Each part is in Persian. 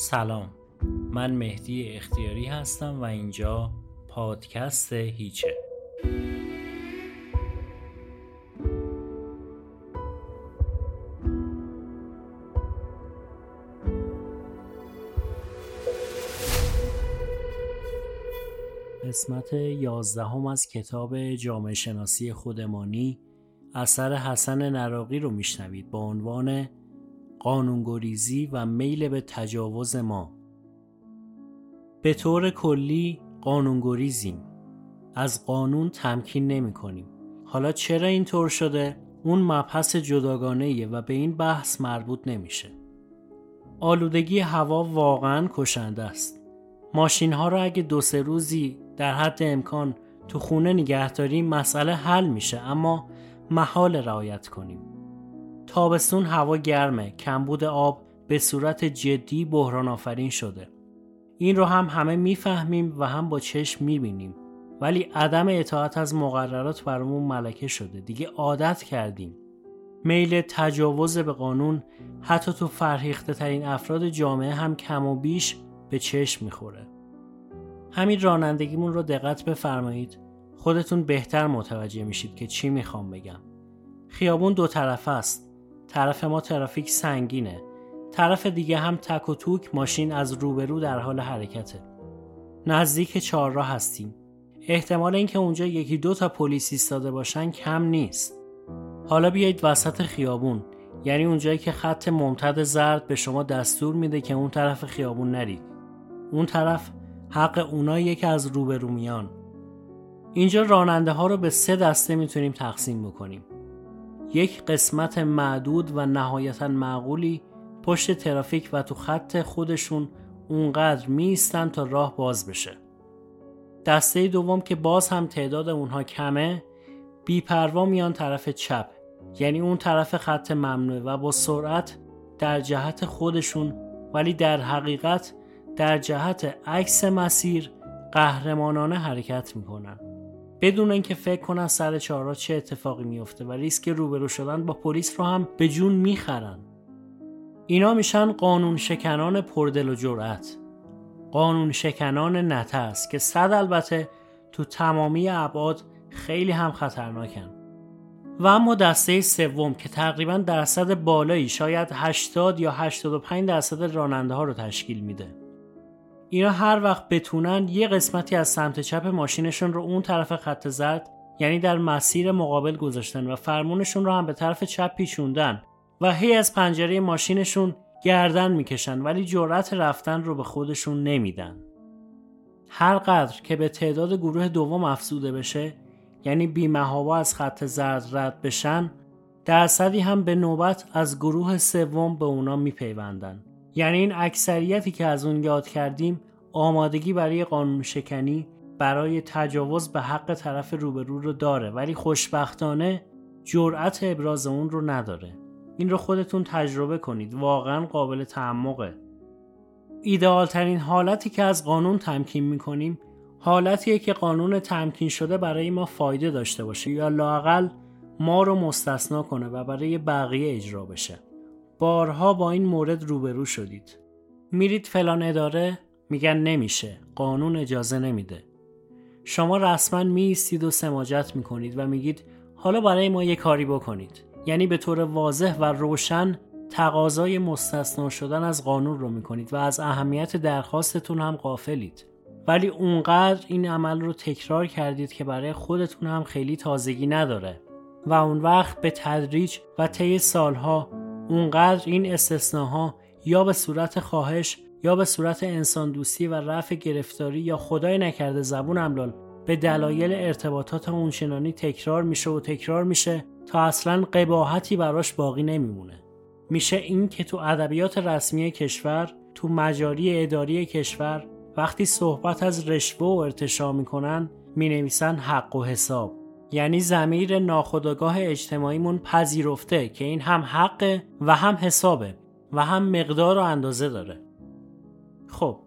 سلام. من مهدی اختیاری هستم و اینجا پادکست هیچه. قسمت یازدهم از کتاب جامعه شناسی خودمانی اثر حسن نراقی رو میشنوید. با عنوان قانونگریزی و میل به تجاوز ما. به طور کلی قانونگریزیم. از قانون تمکین نمی کنیم. حالا چرا اینطور شده؟ اون مبحث جداگانه و به این بحث مربوط نمیشه. آلودگی هوا واقعا کشنده است. ماشین ها را اگه دو سه روزی در حد امکان تو خونه نگه داریم مسئله حل میشه اما محال رعایت کنیم. تابستون هوا گرمه کمبود آب به صورت جدی بحران آفرین شده. این رو هم همه می‌فهمیم و هم با چشم می‌بینیم. ولی عدم اطاعت از مقررات برامون ملکه شده. دیگه عادت کردیم. میل تجاوز به قانون حتی تو فرهیخته ترین افراد جامعه هم کم و بیش به چشم می‌خوره. همین رانندگیمون رو دقت بفرمایید. خودتون بهتر متوجه میشید که چی می‌خوام بگم. خیابون دو طرفه است. طرف ما ترافیک سنگینه. طرف دیگه هم تک و توک ماشین از روبرو در حال حرکته. نزدیک چهارراه هستیم. احتمال اینکه اونجا یکی دو تا پلیس ایستاده باشن کم نیست. حالا بیایید وسط خیابون. یعنی اونجایی که خط ممتد زرد به شما دستور میده که اون طرف خیابون نرید. اون طرف حق اونایی که از روبرو میان. اینجا راننده ها رو به سه دسته می‌تونیم تقسیم بکنیم. یک قسمت معدود و نهایتا معقولی پشت ترافیک و تو خط خودشون اونقدر میستن تا راه باز بشه. دسته دوم که باز هم تعداد اونها کمه بیپروا میان طرف چپ یعنی اون طرف خط ممنوعه و با سرعت در جهت خودشون ولی در حقیقت در جهت عکس مسیر قهرمانانه حرکت می‌کنن. بدون اینکه فکر کنن سر چهارراه چه اتفاقی میفته و ریسک روبرو شدن با پلیس رو هم به جون می‌خرن. اینا میشن قانون شکنان پردل و جرأت. قانون شکنان نتس که صد البته تو تمامی ابعاد خیلی هم خطرناکن. و اما دسته سوم که تقریبا درصد بالایی شاید 80 یا 85 درصد راننده ها رو تشکیل میده. اینا هر وقت بتونن یه قسمتی از سمت چپ ماشینشون رو اون طرف خط زرد یعنی در مسیر مقابل گذاشتن و فرمونشون رو هم به طرف چپ پیچوندن و هی از پنجره ماشینشون گردن می‌کشن ولی جرأت رفتن رو به خودشون نمیدن. هر قدر که به تعداد گروه دوم افزوده بشه یعنی بیمهابا از خط زرد رد بشن درصدی هم به نوبت از گروه سوم به اونا میپیوندن یعنی این اکثریتی که از اون یاد کردیم آمادگی برای قانون شکنی برای تجاوز به حق طرف روبرو رو داره ولی خوشبختانه جرأت ابراز اون رو نداره. این رو خودتون تجربه کنید واقعا قابل تعمقه. ایدئال ترین حالتی که از قانون تمکین می‌کنیم حالتیه که قانون تمکین شده برای ما فایده داشته باشه یا لاقل ما رو مستثنا کنه و برای بقیه اجرا بشه. بارها با این مورد روبرو شدید. میرید فلان اداره؟ میگن نمیشه. قانون اجازه نمیده. شما رسما میستید و سماجت می‌کنید و میگید حالا برای ما یه کاری بکنید. یعنی به طور واضح و روشن تقاضای مستثنا شدن از قانون رو می‌کنید و از اهمیت درخواستتون هم قافلید ولی اونقدر این عمل رو تکرار کردید که برای خودتون هم خیلی تازگی نداره. و اون وقت به تدریج و طی سالها اونقدر این استثناها یا به صورت خواهش یا به صورت انسان دوستی و رفع گرفتاری یا خدای نکرده زبون املال به دلایل ارتباطات اونچنانی تکرار میشه و تکرار میشه تا اصلا قباحتی براش باقی نمیمونه. میشه این که تو ادبیات رسمی کشور تو مجاری اداری کشور وقتی صحبت از رشوه و ارتشا می‌کنن می‌نویسن حق و حساب. یعنی زمیر ناخداگاه اجتماعیمون پذیرفته که این هم حقه و هم حسابه و هم مقدار و اندازه داره. خب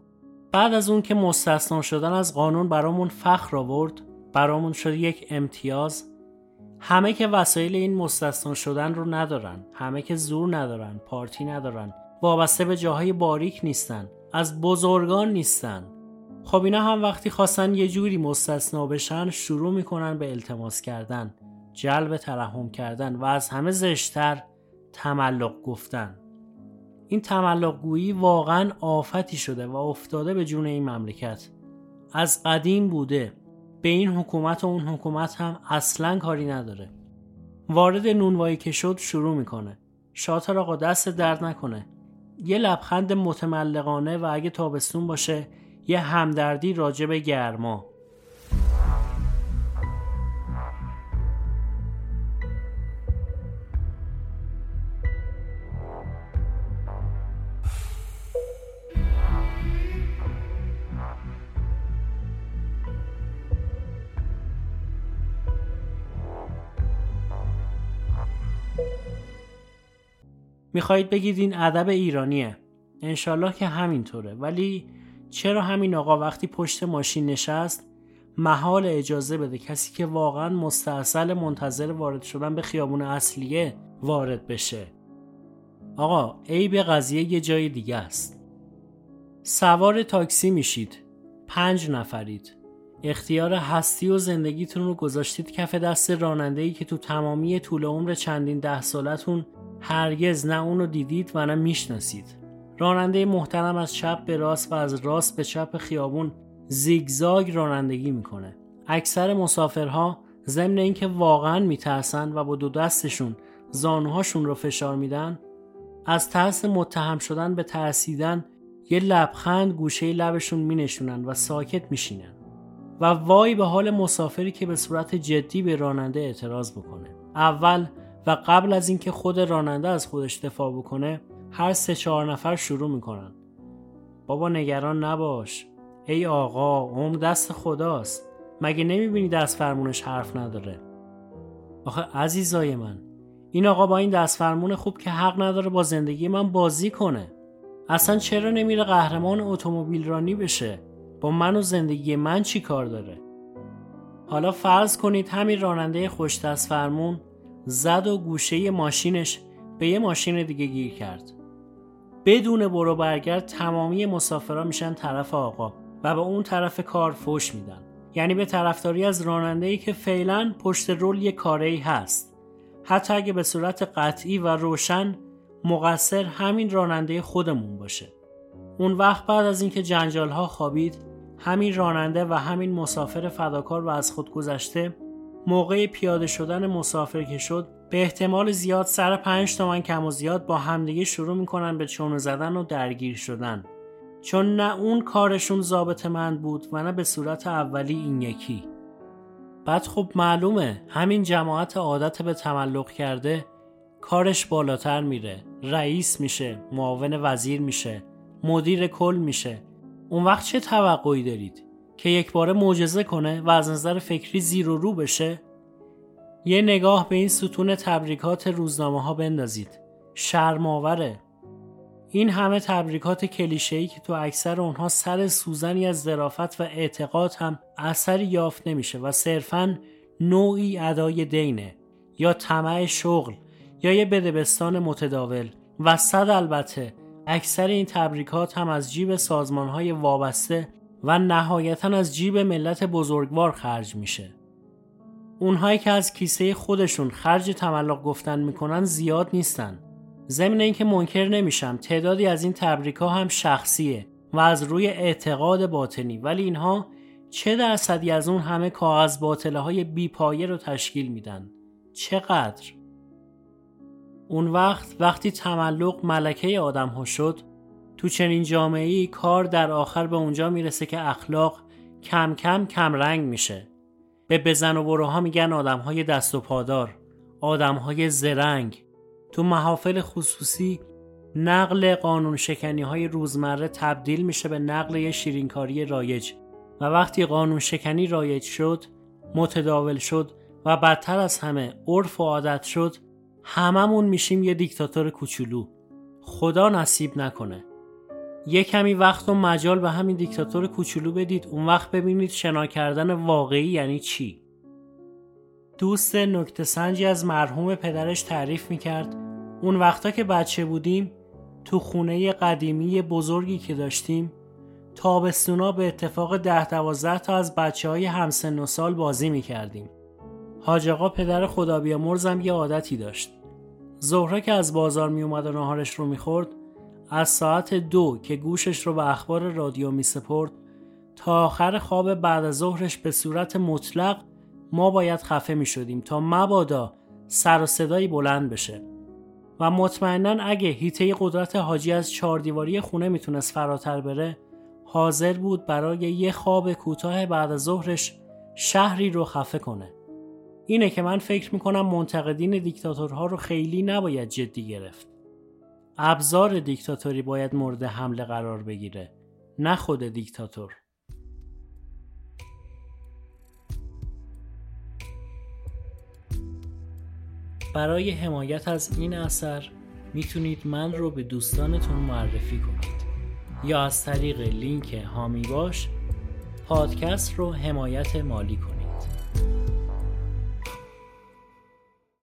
بعد از اون که مستثنا شدن از قانون برامون فخر آورد برامون شد یک امتیاز. همه که وسایل این مستثنا شدن رو ندارن همه که زور ندارن پارتی ندارن وابسته به جاهای باریک نیستن از بزرگان نیستن. خب اینا هم وقتی خواستن یه جوری مستثنا بشن شروع می‌کنن به التماس کردن جلب ترحم کردن و از همه زشتر تملق گفتن. این تملق گویی واقعا آفتی شده و افتاده به جون این مملکت. از قدیم بوده. به این حکومت و اون حکومت هم اصلا کاری نداره. وارد نونوایی که شد شروع می‌کنه. شاطر آقا دست درد نکنه. یه لبخند متملقانه و اگه تابستون باشه یه همدردی راجع به گرما. می‌خواهید بگید این ادب ایرانیه؟ انشالله که همینطوره ولی چرا همین آقا وقتی پشت ماشین نشست محال اجازه بده کسی که واقعا مستاصل منتظر وارد شدن به خیابون اصلیه وارد بشه؟ آقا به قضیه یه جای دیگه است. سوار تاکسی میشید. پنج نفرید. اختیار هستی و زندگیتون رو گذاشتید کف دست راننده‌ای که تو تمامی طول عمر چندین ده سالتون هرگز نه اونو دیدید و نه می‌شناسید. راننده محترم از چپ به راست و از راست به چپ خیابون زیگزاگ رانندگی می‌کنه. اکثر مسافرها ضمن اینکه واقعا میترسن و با دو دستشون زانوهاشون رو فشار میدن از ترس متهم شدن به ترسیدن یه لبخند گوشه لبشون مینشونن و ساکت میشینن و وای به حال مسافری که به صورت جدی به راننده اعتراض بکنه. اول و قبل از اینکه خود راننده از خودش دفاع بکنه هر سه چهار نفر شروع می‌کنن. بابا نگران نباش. ای آقا عمر دست خداست. مگه نمی‌بینی دست فرمونش حرف نداره؟ آخه عزیزای من این آقا با این دست فرمون خوب که حق نداره با زندگی من بازی کنه. اصلا چرا نمیره قهرمان اتومبیل رانی بشه؟ با من و زندگی من چی کار داره؟ حالا فرض کنید همین راننده خوش دست فرمون زد و گوشه ماشینش به یه ماشین دیگه گیر کرد. بدون برو برگرد تمامی مسافرها میشن طرف آقا و به اون طرف کار فوش میدن. یعنی به طرفداری از راننده ای که فعلا پشت رول یه کاره ای هست. حتی اگه به صورت قطعی و روشن مقصر همین راننده خودمون باشه. اون وقت بعد از اینکه جنجال ها خوابید همین راننده و همین مسافر فداکار و از خود گذشته موقع پیاده شدن مسافر که شد به احتمال زیاد سر پنج تومن کم و زیاد با همدیگه شروع می‌کنن به چونو زدن و درگیر شدن. چون نه اون کارشون ضابط مند بود و نه به صورت اولی این یکی. بعد خب معلومه همین جماعت عادت به تملق کرده کارش بالاتر میره رئیس میشه معاون وزیر میشه مدیر کل میشه. اون وقت چه توقعی دارید؟ که یک بار معجزه کنه و از نظر فکری زیر و رو بشه؟ یه نگاه به این ستون تبریکات روزنامه ها بندازید. شرماوره این همه تبریکات کلیشه‌ای که تو اکثر اونها سر سوزنی از ظرافت و اعتقاد هم اثری یافت نمیشه و صرفا نوعی ادای دینه یا طمع شغل یا یه بدبستان متداول. و صد البته اکثر این تبریکات هم از جیب سازمان های وابسته و نهایتا از جیب ملت بزرگوار خرج میشه. اونهایی که از کیسه خودشون خرج تملق گفتن می‌کنن زیاد نیستن. ضمن اینکه منکر نمیشم تعدادی از این تبریکا هم شخصیه و از روی اعتقاد باطنی ولی اینها چه درصدی از اون همه کاغذ باطله های بیپایه رو تشکیل میدن؟ چقدر؟ اون وقت وقتی تملق ملکه آدم ها شد تو چنین جامعه کار در آخر به اونجا می‌رسه که اخلاق کم کم کم رنگ میشه به بزن و بروها میگن آدم های دست و پادار آدم های زرنگ. تو محافل خصوصی نقل قانون شکنی های روزمره تبدیل میشه به نقل یه شیرینکاری رایج. و وقتی قانون شکنی رایج شد متداول شد و بدتر از همه عرف و عادت شد هممون میشیم یه دیکتاتور کوچولو. خدا نصیب نکنه. یه کمی وقت و مجال به همین دیکتاتور کوچولو بدید اون وقت ببینید شنا کردن واقعی یعنی چی دوست نکته سنجی از مرحوم پدرش تعریف می‌کرد اون وقتا که بچه بودیم تو خونه قدیمی بزرگی که داشتیم تابستونا به اتفاق ده دوازده تا از بچه های همسن و سال بازی می کردیم. حاج آقا پدر خدا بیامرزم یه عادتی داشت. زهره که از بازار می اومد و ناهارش رو می‌خورد از ساعت دو که گوشش رو به اخبار رادیو می سپرد تا آخر خواب بعد از ظهرش به صورت مطلق ما باید خفه می شدیم تا مبادا سر و صدایی بلند بشه. و مطمئنا اگه هیته قدرت حاجی از چهار دیواری خونه می‌تونست فراتر بره حاضر بود برای یه خواب کوتاه بعد از ظهرش شهری رو خفه کنه. اینه که من فکر می‌کنم منتقدین دیکتاتورها رو خیلی نباید جدی گرفت. ابزار دیکتاتوری باید مورد حمله قرار بگیره نه خود دیکتاتور. برای حمایت از این اثر می‌تونید من رو به دوستانتون معرفی کنید. یا از طریق لینک هامی باش پادکست رو حمایت مالی کنید.